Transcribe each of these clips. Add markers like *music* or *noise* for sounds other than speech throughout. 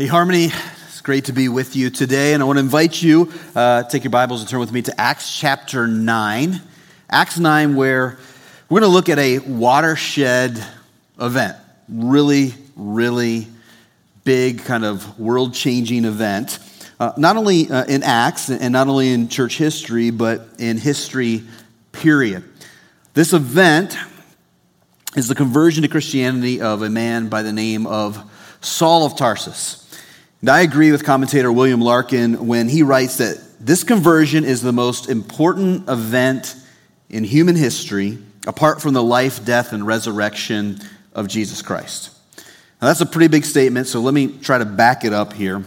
Hey, Harmony, it's great to be with you today, and I want to invite you, uh, take your Bibles and turn with me to Acts chapter 9. Acts 9, where we're going to look at a watershed event. Really, really big, kind of world changing event. Uh, not only uh, in Acts and not only in church history, but in history, period. This event is the conversion to Christianity of a man by the name of Saul of Tarsus. And I agree with commentator William Larkin when he writes that this conversion is the most important event in human history apart from the life, death, and resurrection of Jesus Christ. Now, that's a pretty big statement, so let me try to back it up here.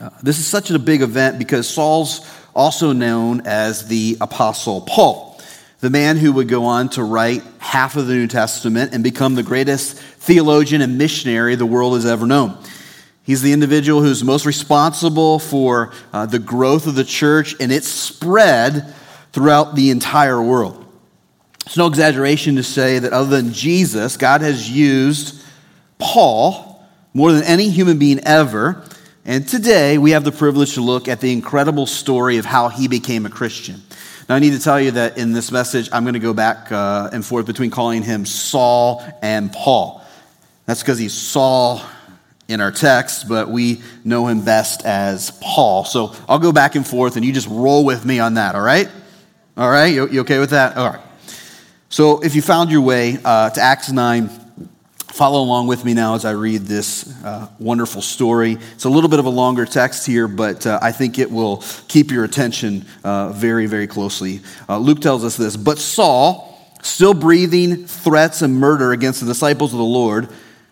Uh, this is such a big event because Saul's also known as the Apostle Paul, the man who would go on to write half of the New Testament and become the greatest theologian and missionary the world has ever known. He's the individual who's most responsible for uh, the growth of the church and its spread throughout the entire world. It's no exaggeration to say that other than Jesus, God has used Paul more than any human being ever. And today we have the privilege to look at the incredible story of how he became a Christian. Now, I need to tell you that in this message, I'm going to go back uh, and forth between calling him Saul and Paul. That's because he's Saul in our text, but we know him best as Paul. So I'll go back and forth and you just roll with me on that, all right? All right? You, you okay with that? All right. So if you found your way uh, to Acts 9, follow along with me now as I read this uh, wonderful story. It's a little bit of a longer text here, but uh, I think it will keep your attention uh, very, very closely. Uh, Luke tells us this But Saul, still breathing threats and murder against the disciples of the Lord,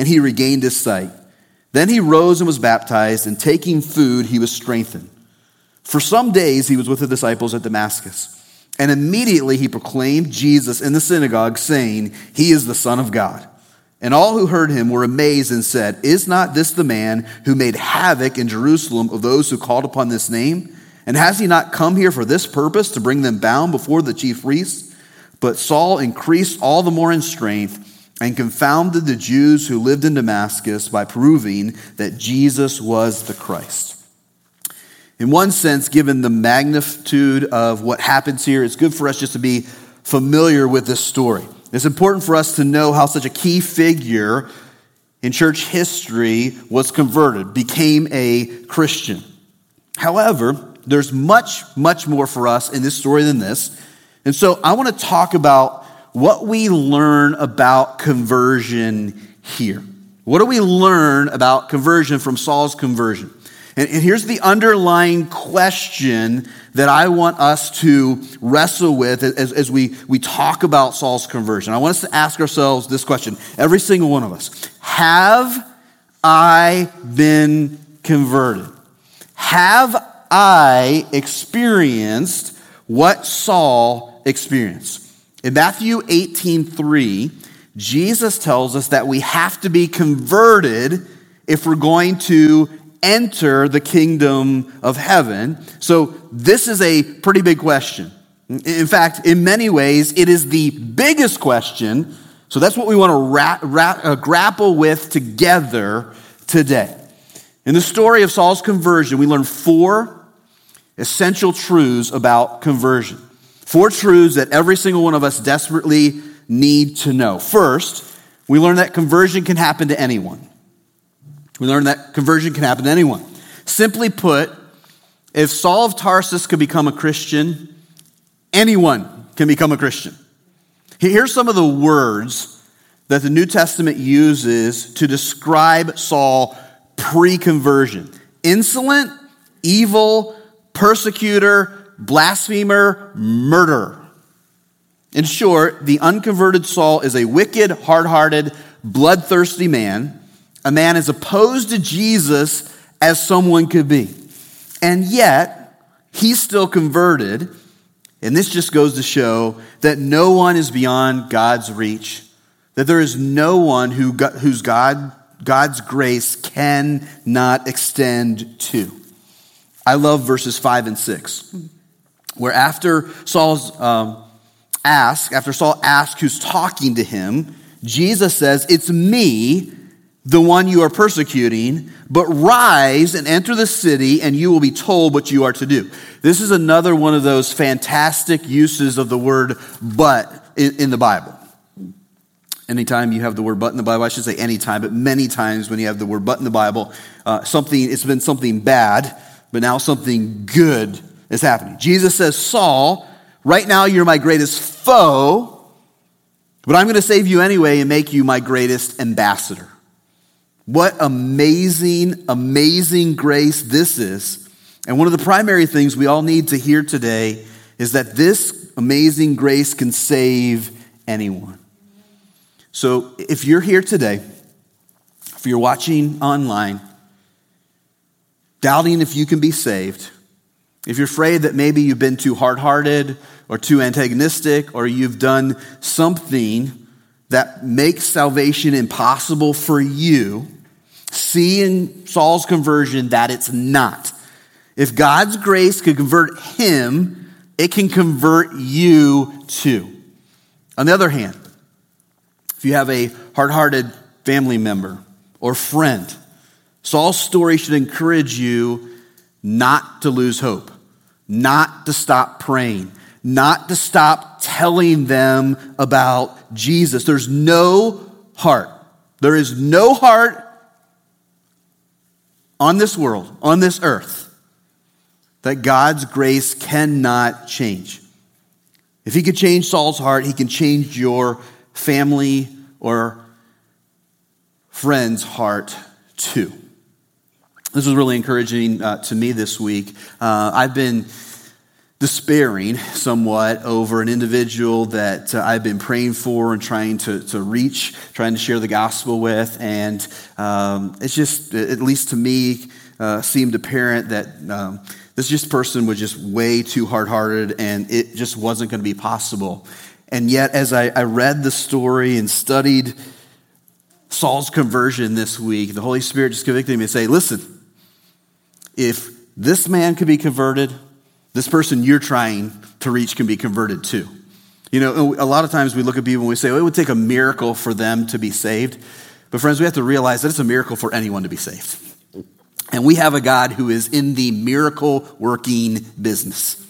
and he regained his sight. Then he rose and was baptized, and taking food, he was strengthened. For some days he was with the disciples at Damascus. And immediately he proclaimed Jesus in the synagogue, saying, He is the Son of God. And all who heard him were amazed and said, Is not this the man who made havoc in Jerusalem of those who called upon this name? And has he not come here for this purpose, to bring them bound before the chief priests? But Saul increased all the more in strength and confounded the Jews who lived in Damascus by proving that Jesus was the Christ. In one sense, given the magnitude of what happens here, it's good for us just to be familiar with this story. It's important for us to know how such a key figure in church history was converted, became a Christian. However, there's much, much more for us in this story than this. And so I want to talk about what we learn about conversion here. What do we learn about conversion from Saul's conversion? And, and here's the underlying question that I want us to wrestle with as, as we, we talk about Saul's conversion. I want us to ask ourselves this question, every single one of us Have I been converted? Have I experienced what Saul experienced? In Matthew 18 3, Jesus tells us that we have to be converted if we're going to enter the kingdom of heaven. So, this is a pretty big question. In fact, in many ways, it is the biggest question. So, that's what we want to ra- ra- uh, grapple with together today. In the story of Saul's conversion, we learn four essential truths about conversion. Four truths that every single one of us desperately need to know. First, we learn that conversion can happen to anyone. We learn that conversion can happen to anyone. Simply put, if Saul of Tarsus could become a Christian, anyone can become a Christian. Here's some of the words that the New Testament uses to describe Saul pre conversion insolent, evil, persecutor, blasphemer, murderer. In short, the unconverted Saul is a wicked, hard hearted, bloodthirsty man, a man as opposed to Jesus as someone could be. And yet, he's still converted. And this just goes to show that no one is beyond God's reach, that there is no one who, whose God, God's grace cannot extend to. I love verses 5 and 6, where after Saul's um, ask, after Saul asks who's talking to him, Jesus says, It's me, the one you are persecuting, but rise and enter the city, and you will be told what you are to do. This is another one of those fantastic uses of the word but in, in the Bible. Anytime you have the word but in the Bible, I should say anytime, but many times when you have the word but in the Bible, uh, something, it's been something bad, but now something good is happening. Jesus says, Saul, Right now, you're my greatest foe, but I'm going to save you anyway and make you my greatest ambassador. What amazing, amazing grace this is. And one of the primary things we all need to hear today is that this amazing grace can save anyone. So if you're here today, if you're watching online, doubting if you can be saved, if you're afraid that maybe you've been too hard hearted or too antagonistic, or you've done something that makes salvation impossible for you, see in Saul's conversion that it's not. If God's grace could convert him, it can convert you too. On the other hand, if you have a hard hearted family member or friend, Saul's story should encourage you not to lose hope, not to stop praying, not to stop telling them about Jesus. There's no heart. There is no heart on this world, on this earth, that God's grace cannot change. If he could change Saul's heart, he can change your family or friend's heart too. This was really encouraging uh, to me this week. Uh, I've been despairing somewhat over an individual that uh, I've been praying for and trying to, to reach, trying to share the gospel with. And um, it's just, at least to me, uh, seemed apparent that um, this just person was just way too hard hearted and it just wasn't going to be possible. And yet, as I, I read the story and studied Saul's conversion this week, the Holy Spirit just convicted me and say, listen, if this man could be converted, this person you're trying to reach can be converted too. You know, a lot of times we look at people and we say, it would take a miracle for them to be saved. But, friends, we have to realize that it's a miracle for anyone to be saved. And we have a God who is in the miracle working business.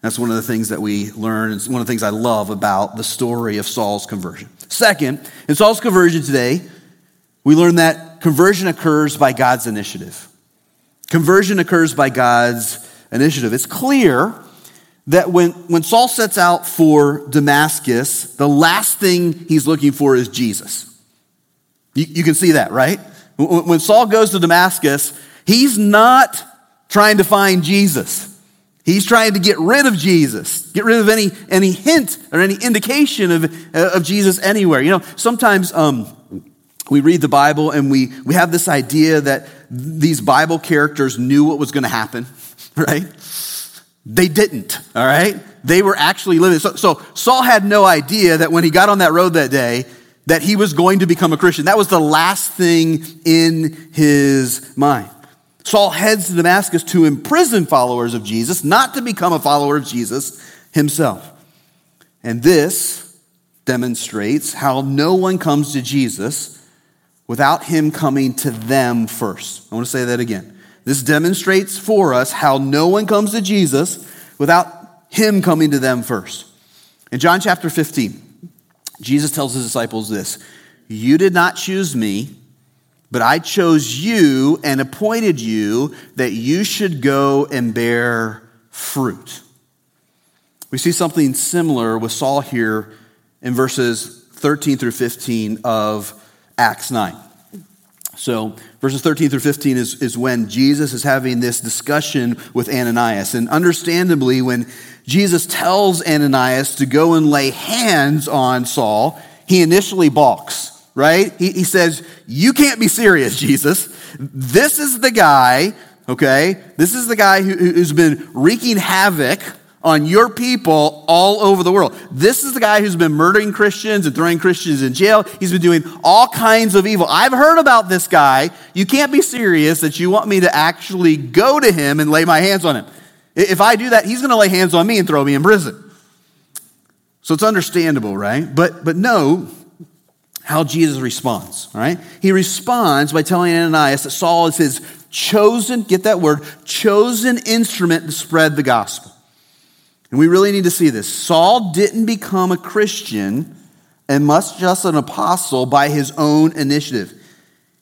That's one of the things that we learn. It's one of the things I love about the story of Saul's conversion. Second, in Saul's conversion today, we learn that conversion occurs by God's initiative. Conversion occurs by God's initiative. It's clear that when, when Saul sets out for Damascus, the last thing he's looking for is Jesus. You, you can see that, right? When Saul goes to Damascus, He's not trying to find Jesus. He's trying to get rid of Jesus, get rid of any, any hint or any indication of, of Jesus anywhere. You know, sometimes um, we read the Bible and we, we have this idea that these Bible characters knew what was going to happen, *laughs* right? They didn't, all right? They were actually living. So, so Saul had no idea that when he got on that road that day, that he was going to become a Christian. That was the last thing in his mind. Saul heads to Damascus to imprison followers of Jesus, not to become a follower of Jesus himself. And this demonstrates how no one comes to Jesus without him coming to them first. I want to say that again. This demonstrates for us how no one comes to Jesus without him coming to them first. In John chapter 15, Jesus tells his disciples this You did not choose me but I chose you and appointed you that you should go and bear fruit. We see something similar with Saul here in verses 13 through 15 of Acts 9. So, verses 13 through 15 is, is when Jesus is having this discussion with Ananias. And understandably, when Jesus tells Ananias to go and lay hands on Saul, he initially balks right? He, he says, You can't be serious, Jesus. This is the guy, okay? This is the guy who, who's been wreaking havoc on your people all over the world. This is the guy who's been murdering Christians and throwing Christians in jail. He's been doing all kinds of evil. I've heard about this guy. You can't be serious that you want me to actually go to him and lay my hands on him. If I do that, he's going to lay hands on me and throw me in prison. So it's understandable, right? But but no, how Jesus responds, all right? He responds by telling Ananias that Saul is his chosen, get that word, chosen instrument to spread the gospel. And we really need to see this. Saul didn't become a Christian and much just an apostle by his own initiative.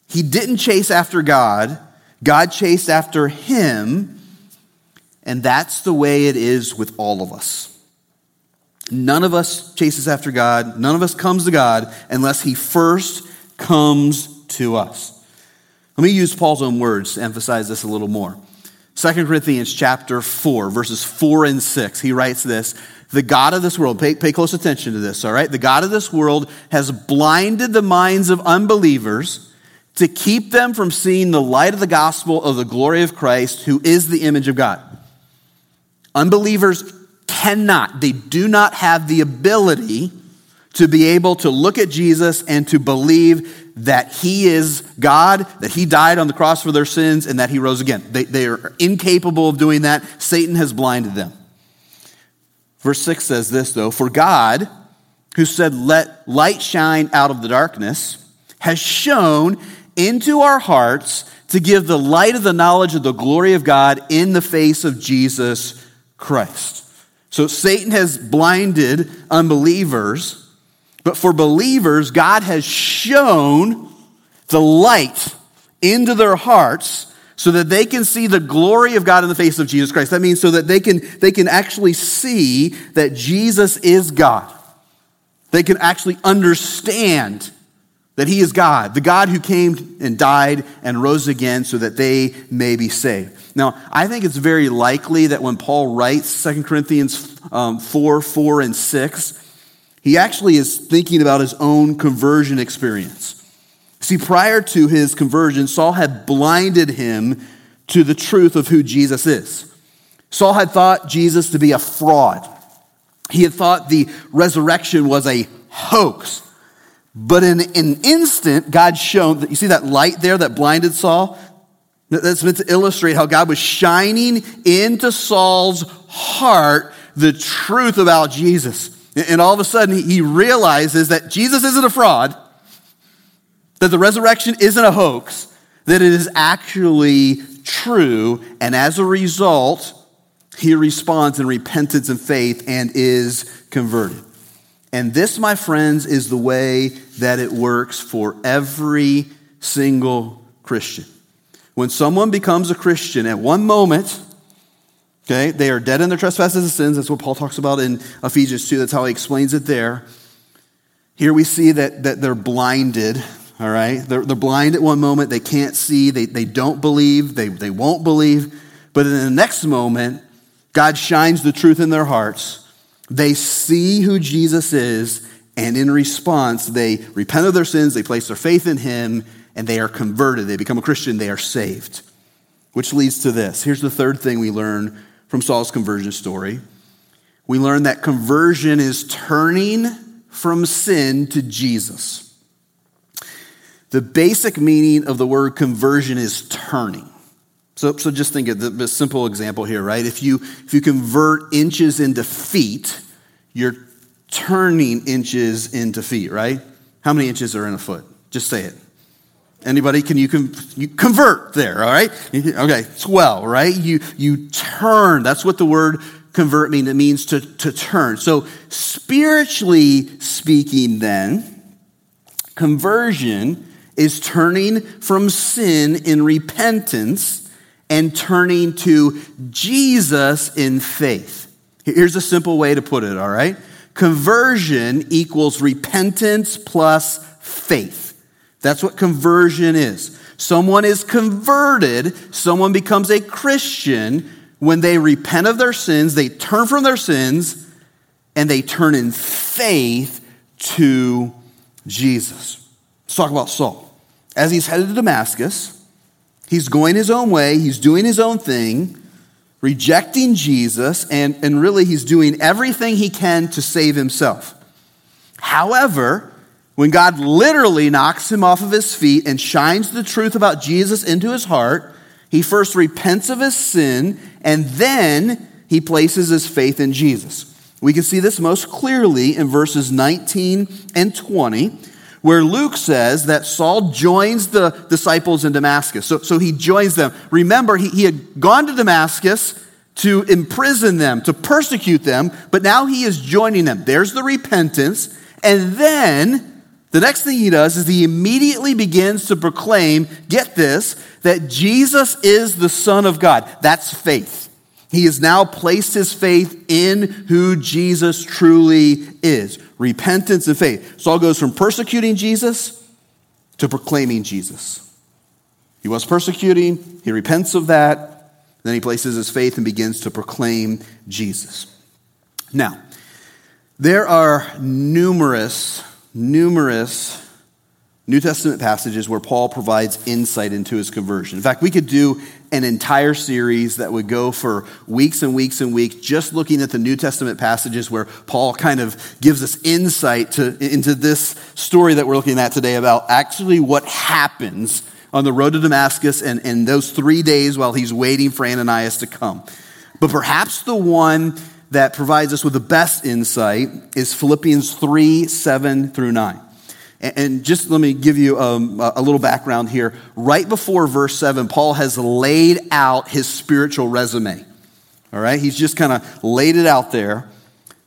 He didn't chase after God, God chased after him, and that's the way it is with all of us. None of us chases after God. None of us comes to God unless He first comes to us. Let me use Paul's own words to emphasize this a little more. 2 Corinthians chapter 4, verses 4 and 6, he writes this The God of this world, pay, pay close attention to this, all right? The God of this world has blinded the minds of unbelievers to keep them from seeing the light of the gospel of the glory of Christ, who is the image of God. Unbelievers cannot, they do not have the ability to be able to look at Jesus and to believe that he is God, that he died on the cross for their sins, and that he rose again. They, they are incapable of doing that. Satan has blinded them. Verse 6 says this, though For God, who said, Let light shine out of the darkness, has shone into our hearts to give the light of the knowledge of the glory of God in the face of Jesus Christ. So Satan has blinded unbelievers, but for believers, God has shown the light into their hearts so that they can see the glory of God in the face of Jesus Christ. That means so that they can, they can actually see that Jesus is God. They can actually understand that he is God, the God who came and died and rose again so that they may be saved. Now, I think it's very likely that when Paul writes 2 Corinthians um, 4 4 and 6, he actually is thinking about his own conversion experience. See, prior to his conversion, Saul had blinded him to the truth of who Jesus is. Saul had thought Jesus to be a fraud. He had thought the resurrection was a hoax. But in an instant, God shone that you see that light there that blinded Saul? That's meant to illustrate how God was shining into Saul's heart the truth about Jesus. And all of a sudden, he realizes that Jesus isn't a fraud, that the resurrection isn't a hoax, that it is actually true. And as a result, he responds in repentance and faith and is converted. And this, my friends, is the way that it works for every single Christian. When someone becomes a Christian at one moment, okay, they are dead in their trespasses and sins. That's what Paul talks about in Ephesians 2. That's how he explains it there. Here we see that, that they're blinded, all right? They're, they're blind at one moment, they can't see, they, they don't believe, they, they won't believe. But in the next moment, God shines the truth in their hearts. They see who Jesus is, and in response, they repent of their sins, they place their faith in Him, and they are converted. They become a Christian, they are saved. Which leads to this. Here's the third thing we learn from Saul's conversion story. We learn that conversion is turning from sin to Jesus. The basic meaning of the word conversion is turning. So, so just think of the, the simple example here, right? If you, if you convert inches into feet, you're turning inches into feet, right? How many inches are in a foot? Just say it. Anybody? Can you, con- you convert there? All right. Okay. Swell. Right. You you turn. That's what the word convert means. It means to to turn. So spiritually speaking, then conversion is turning from sin in repentance and turning to Jesus in faith. Here's a simple way to put it. All right. Conversion equals repentance plus faith. That's what conversion is. Someone is converted, someone becomes a Christian when they repent of their sins, they turn from their sins, and they turn in faith to Jesus. Let's talk about Saul. As he's headed to Damascus, he's going his own way, he's doing his own thing, rejecting Jesus, and, and really he's doing everything he can to save himself. However, when God literally knocks him off of his feet and shines the truth about Jesus into his heart, he first repents of his sin and then he places his faith in Jesus. We can see this most clearly in verses 19 and 20, where Luke says that Saul joins the disciples in Damascus. So, so he joins them. Remember, he, he had gone to Damascus to imprison them, to persecute them, but now he is joining them. There's the repentance. And then the next thing he does is he immediately begins to proclaim, get this, that Jesus is the Son of God. That's faith. He has now placed his faith in who Jesus truly is repentance and faith. Saul goes from persecuting Jesus to proclaiming Jesus. He was persecuting, he repents of that, then he places his faith and begins to proclaim Jesus. Now, there are numerous numerous New Testament passages where Paul provides insight into his conversion. In fact, we could do an entire series that would go for weeks and weeks and weeks just looking at the New Testament passages where Paul kind of gives us insight to, into this story that we're looking at today about actually what happens on the road to Damascus and, and those three days while he's waiting for Ananias to come. But perhaps the one that provides us with the best insight is Philippians 3 7 through 9. And just let me give you um, a little background here. Right before verse 7, Paul has laid out his spiritual resume. All right? He's just kind of laid it out there.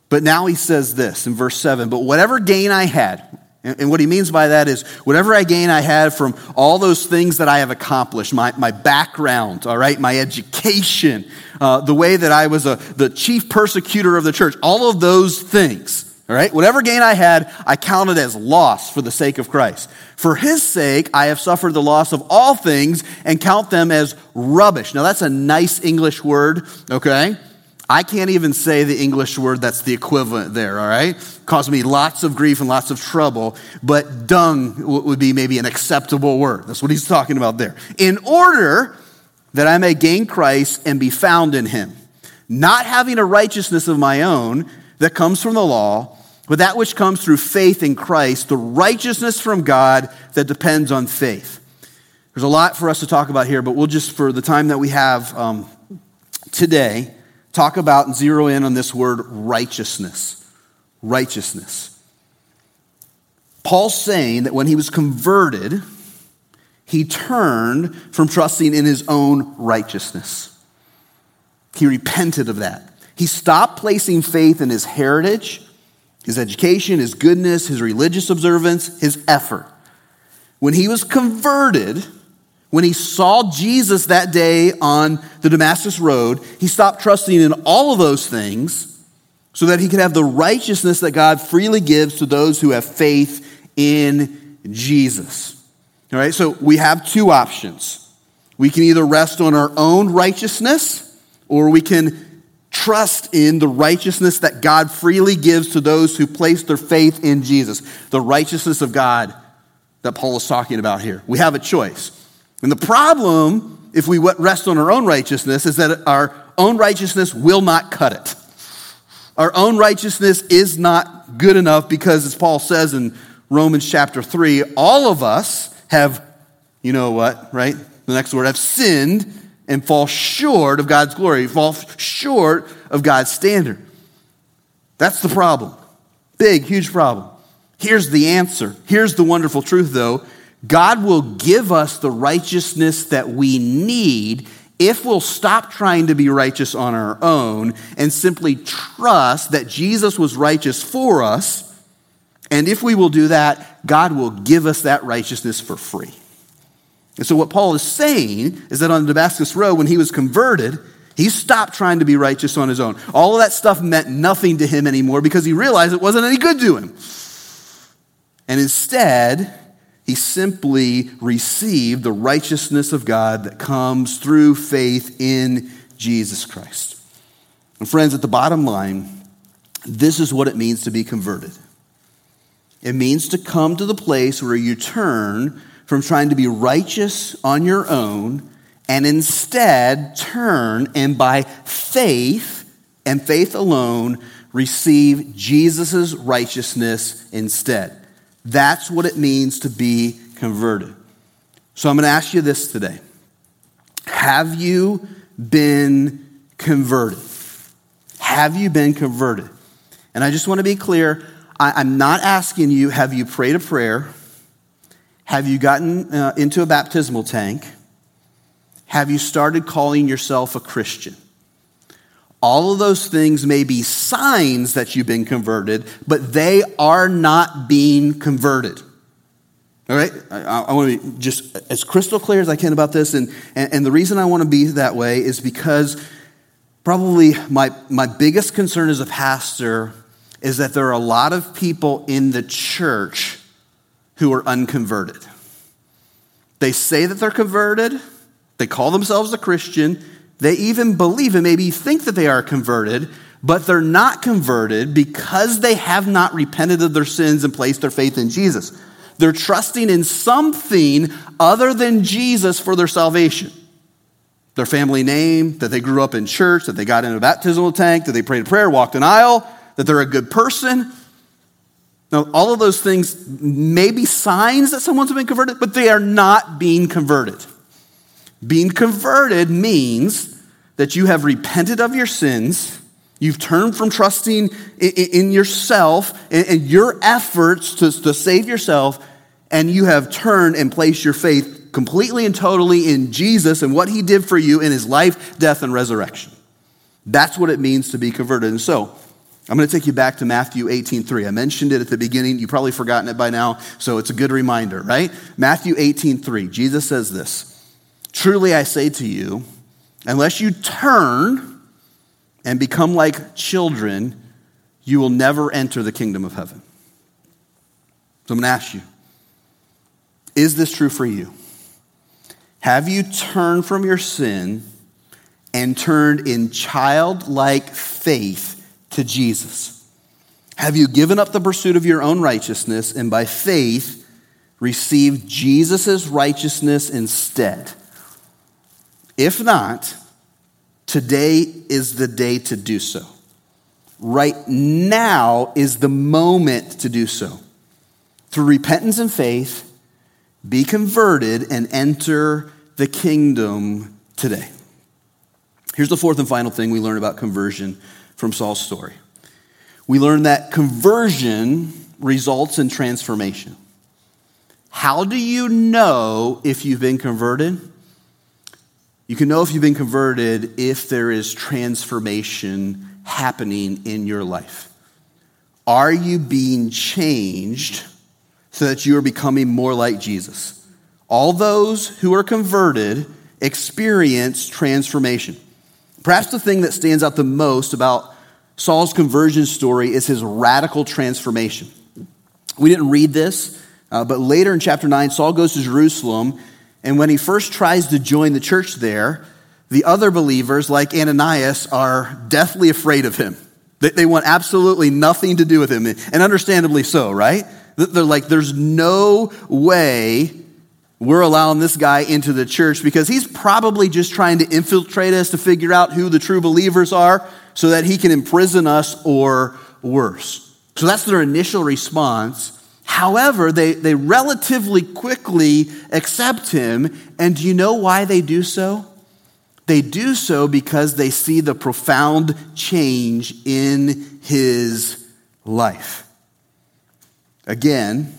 But now he says this in verse 7 But whatever gain I had, and what he means by that is whatever I gain I had from all those things that I have accomplished, my, my background, all right, my education, uh, the way that I was a, the chief persecutor of the church, all of those things, all right, whatever gain I had, I counted as loss for the sake of Christ. For his sake, I have suffered the loss of all things and count them as rubbish. Now, that's a nice English word, okay? I can't even say the English word that's the equivalent there, all right? Caused me lots of grief and lots of trouble, but dung would be maybe an acceptable word. That's what he's talking about there. In order that I may gain Christ and be found in him, not having a righteousness of my own that comes from the law, but that which comes through faith in Christ, the righteousness from God that depends on faith. There's a lot for us to talk about here, but we'll just, for the time that we have um, today, talk about and zero in on this word righteousness. Righteousness. Paul's saying that when he was converted, he turned from trusting in his own righteousness. He repented of that. He stopped placing faith in his heritage, his education, his goodness, his religious observance, his effort. When he was converted, when he saw Jesus that day on the Damascus Road, he stopped trusting in all of those things so that he could have the righteousness that God freely gives to those who have faith in Jesus. All right, so we have two options. We can either rest on our own righteousness or we can trust in the righteousness that God freely gives to those who place their faith in Jesus, the righteousness of God that Paul is talking about here. We have a choice. And the problem, if we rest on our own righteousness, is that our own righteousness will not cut it. Our own righteousness is not good enough because, as Paul says in Romans chapter 3, all of us have, you know what, right? The next word, have sinned and fall short of God's glory, fall short of God's standard. That's the problem. Big, huge problem. Here's the answer. Here's the wonderful truth, though God will give us the righteousness that we need if we'll stop trying to be righteous on our own and simply trust that Jesus was righteous for us. And if we will do that, God will give us that righteousness for free. And so, what Paul is saying is that on the Damascus Road, when he was converted, he stopped trying to be righteous on his own. All of that stuff meant nothing to him anymore because he realized it wasn't any good to him. And instead, he simply received the righteousness of God that comes through faith in Jesus Christ. And, friends, at the bottom line, this is what it means to be converted it means to come to the place where you turn from trying to be righteous on your own and instead turn and by faith and faith alone receive Jesus' righteousness instead. That's what it means to be converted. So I'm going to ask you this today Have you been converted? Have you been converted? And I just want to be clear I, am not asking you, have you prayed a prayer? Have you gotten uh, into a baptismal tank? Have you started calling yourself a Christian? All of those things may be signs that you've been converted, but they are not being converted. All right? I, I want to be just as crystal clear as I can about this. And, and, and the reason I want to be that way is because probably my, my biggest concern as a pastor is that there are a lot of people in the church who are unconverted. They say that they're converted, they call themselves a Christian, they even believe and maybe think that they are converted, but they're not converted because they have not repented of their sins and placed their faith in Jesus. They're trusting in something other than Jesus for their salvation. Their family name, that they grew up in church, that they got in a baptismal tank, that they prayed a prayer, walked an aisle, that they're a good person, now, all of those things may be signs that someone's been converted, but they are not being converted. Being converted means that you have repented of your sins, you've turned from trusting in yourself and your efforts to, save yourself, and you have turned and placed your faith completely and totally in Jesus and what he did for you in his life, death, and resurrection. That's what it means to be converted. And so, I'm going to take you back to Matthew 18:3. I mentioned it at the beginning. You've probably forgotten it by now, so it's a good reminder, right? Matthew 18:3. Jesus says this: "Truly I say to you, unless you turn and become like children, you will never enter the kingdom of heaven." So I'm going to ask you, is this true for you? Have you turned from your sin and turned in childlike faith to Jesus? Have you given up the pursuit of your own righteousness and by faith received Jesus' righteousness instead? If not, today is the day to do so. Right now is the moment to do so. Through repentance and faith, be converted and enter the kingdom today. Here's the fourth and final thing we learn about conversion from Saul's story. We learn that conversion results in transformation. How do you know if you've been converted? You can know if you've been converted if there is transformation happening in your life. Are you being changed so that you are becoming more like Jesus? All those who are converted experience transformation. Perhaps the thing that stands out the most about Saul's conversion story is his radical transformation. We didn't read this Uh, but later in chapter 9, Saul goes to Jerusalem, and when he first tries to join the church there, the other believers, like Ananias, are deathly afraid of him. They, want absolutely nothing to do with him, and understandably so, right? They're like, there's no way we're allowing this guy into the church because he's probably just trying to infiltrate us to figure out who the true believers are so that he can imprison us or worse. So that's their initial response. However, they, they relatively quickly accept him. And do you know why they do so? They do so because they see the profound change in his life. Again,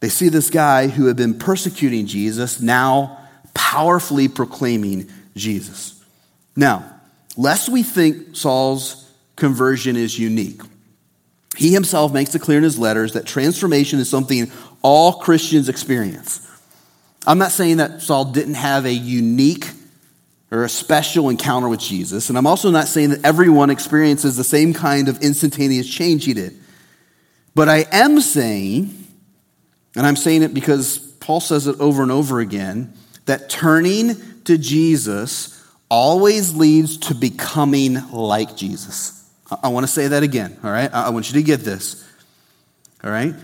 they see this guy who had been persecuting Jesus now powerfully proclaiming Jesus. Now, lest we think Saul's conversion is unique, he himself makes it clear in his letters that transformation is something all Christians experience. I'm not saying that Saul didn't have a unique or a special encounter with Jesus, and I'm also not saying that everyone experiences the same kind of instantaneous change he did. But I am saying, and I'm saying it because Paul says it over and over again, that turning to Jesus always leads to becoming like Jesus. I want to say that again, all right? I want you to get this, all right?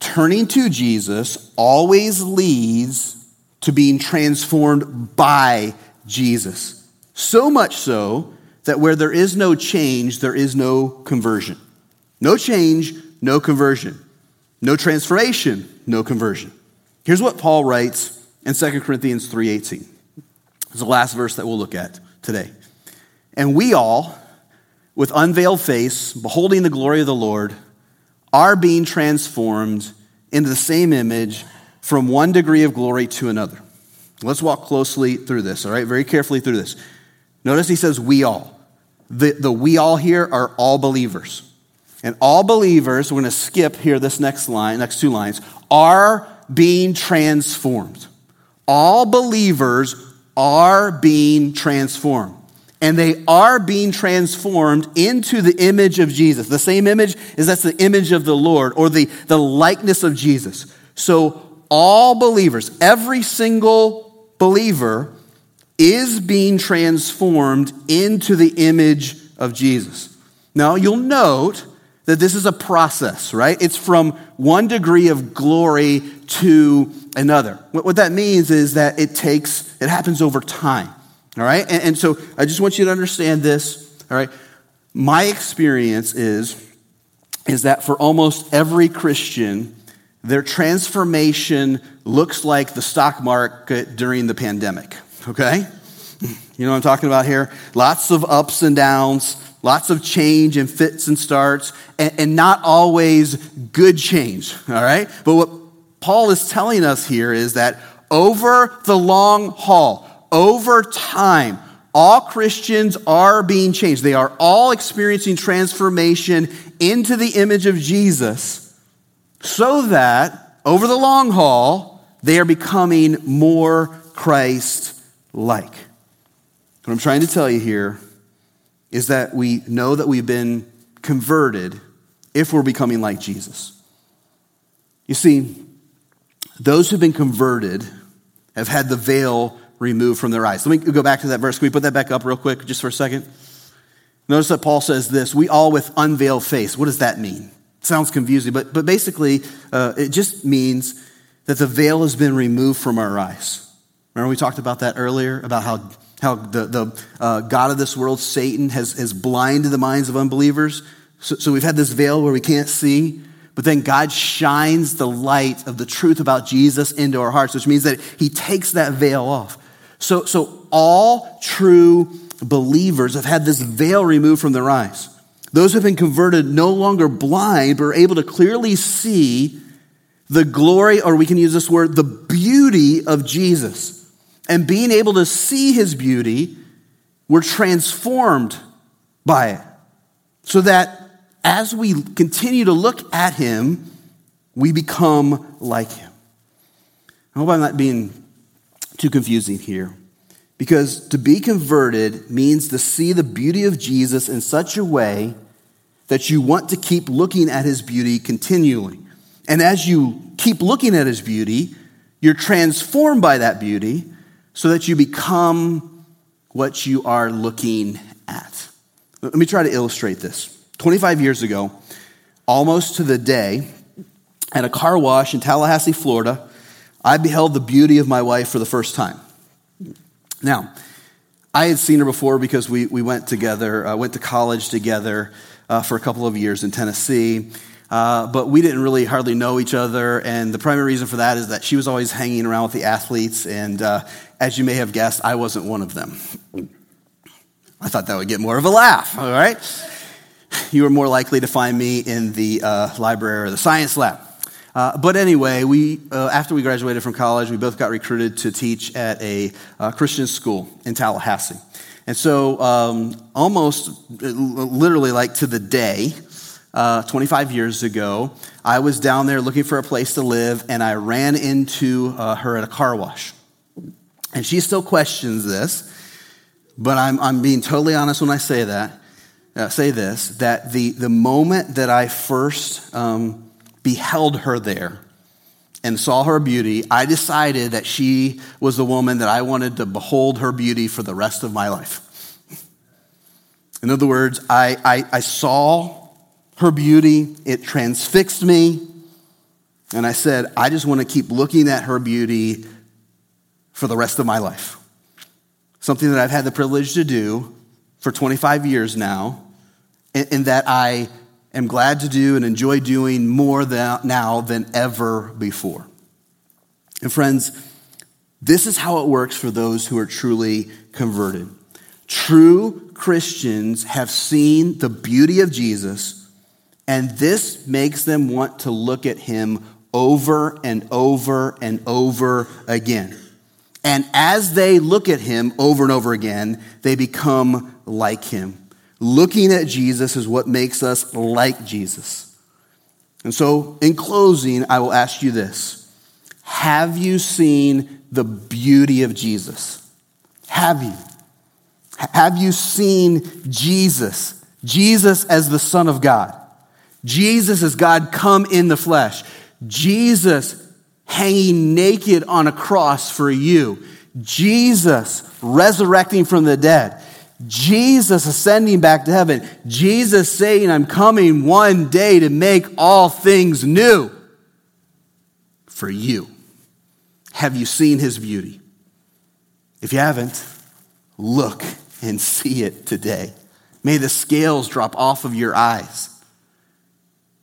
Turning to Jesus always leads to being transformed by Jesus. So much so that where there is no change, there is no conversion. No change, no conversion. No transformation, no conversion. Here's what Paul writes in 2 Corinthians 3:18. It's the last verse that we'll look at today. And we all with unveiled face, beholding the glory of the Lord, are being transformed into the same image from one degree of glory to another. Let's walk closely through this, all right? Very carefully through this. Notice he says, we all. The, the we all here are all believers. And all believers, we're going to skip here this next line, next two lines, are being transformed. All believers are being transformed and they are being transformed into the image of Jesus. The same image is that's the image of the Lord or the, the likeness of Jesus. So, all believers, every single believer, is being transformed into the image of Jesus. Now, you'll note that this is a process, right? It's from one degree of glory to another. What that means is that it takes, it happens over time. All right? And, and so I just want you to understand this. All right? My experience is, is that for almost every Christian, their transformation looks like the stock market during the pandemic. Okay? You know what I'm talking about here? Lots of ups and downs, lots of change and fits and starts, and, and, not always good change, all right? But what Paul is telling us here is that over the long haul, over time, all Christians are being changed. They are all experiencing transformation into the image of Jesus so that over the long haul, they are becoming more Christ like. What I'm trying to tell you here is that we know that we've been converted if we're becoming like Jesus. You see, those who've been converted have had the veil removed from their eyes. Let me go back to that verse. Can we put that back up real quick, just for a second? Notice that Paul says this We all with unveiled face. What does that mean? Sounds confusing, but, but basically, uh, it just means that the veil has been removed from our eyes. Remember, we talked about that earlier about how, how the, the uh, God of this world, Satan, has, has blinded the minds of unbelievers. So, so we've had this veil where we can't see. But then God shines the light of the truth about Jesus into our hearts, which means that He takes that veil off. So, so all true believers have had this veil removed from their eyes. Those who have been converted no longer blind, but are able to clearly see the glory, or we can use this word, the beauty of Jesus. And being able to see his beauty, we're transformed by it. So that as we continue to look at him, we become like him. I hope I'm not being too confusing here. Because to be converted means to see the beauty of Jesus in such a way that you want to keep looking at his beauty continually. And as you keep looking at his beauty, you're transformed by that beauty so that you become what you are looking at. Let me try to illustrate this. 25 years ago, almost to the day, at a car wash in Tallahassee, Florida, I beheld the beauty of my wife for the first time. Now, I had seen her before because we, we went together, uh, went to college together uh, for a couple of years in Tennessee. Uh, but we didn't really hardly know each other. And the primary reason for that is that she was always hanging around with the athletes. And uh, as you may have guessed, I wasn't one of them. I thought that would get more of a laugh, all right? You were more likely to find me in the uh, library or the science lab. Uh, but anyway, we, uh, after we graduated from college, we both got recruited to teach at a uh, Christian school in Tallahassee. And so, um, almost literally like to the day, uh, 25 years ago, I was down there looking for a place to live, and I ran into uh, her at a car wash. And she still questions this, but I'm, I'm being totally honest when I say that. Uh, say this that the, the moment that I first um, beheld her there and saw her beauty, I decided that she was the woman that I wanted to behold her beauty for the rest of my life. In other words, I, I, I saw her beauty, it transfixed me, and I said, I just want to keep looking at her beauty for the rest of my life. Something that I've had the privilege to do for 25 years now, and that I am glad to do and enjoy doing more than, now than ever before. And friends, this is how it works for those who are truly converted. True Christians have seen the beauty of Jesus, and this makes them want to look at him over and over and over again. And as they look at him over and over again, they become like him. Looking at Jesus is what makes us like Jesus. And so, in closing, I will ask you this Have you seen the beauty of Jesus? Have you? Have you seen Jesus? Jesus as the Son of God. Jesus as God come in the flesh. Jesus hanging naked on a cross for you. Jesus resurrecting from the dead. Jesus ascending back to heaven. Jesus saying, I'm coming one day to make all things new for you. Have you seen his beauty? If you haven't, look and *laughs* see it today. May the scales drop off of your eyes.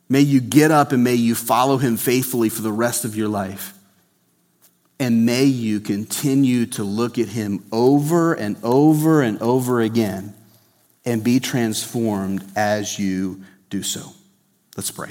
May you get up and may you follow him faithfully for the rest of your life. And may you continue to look at him over and over and over again and be transformed as you do so. Let's pray.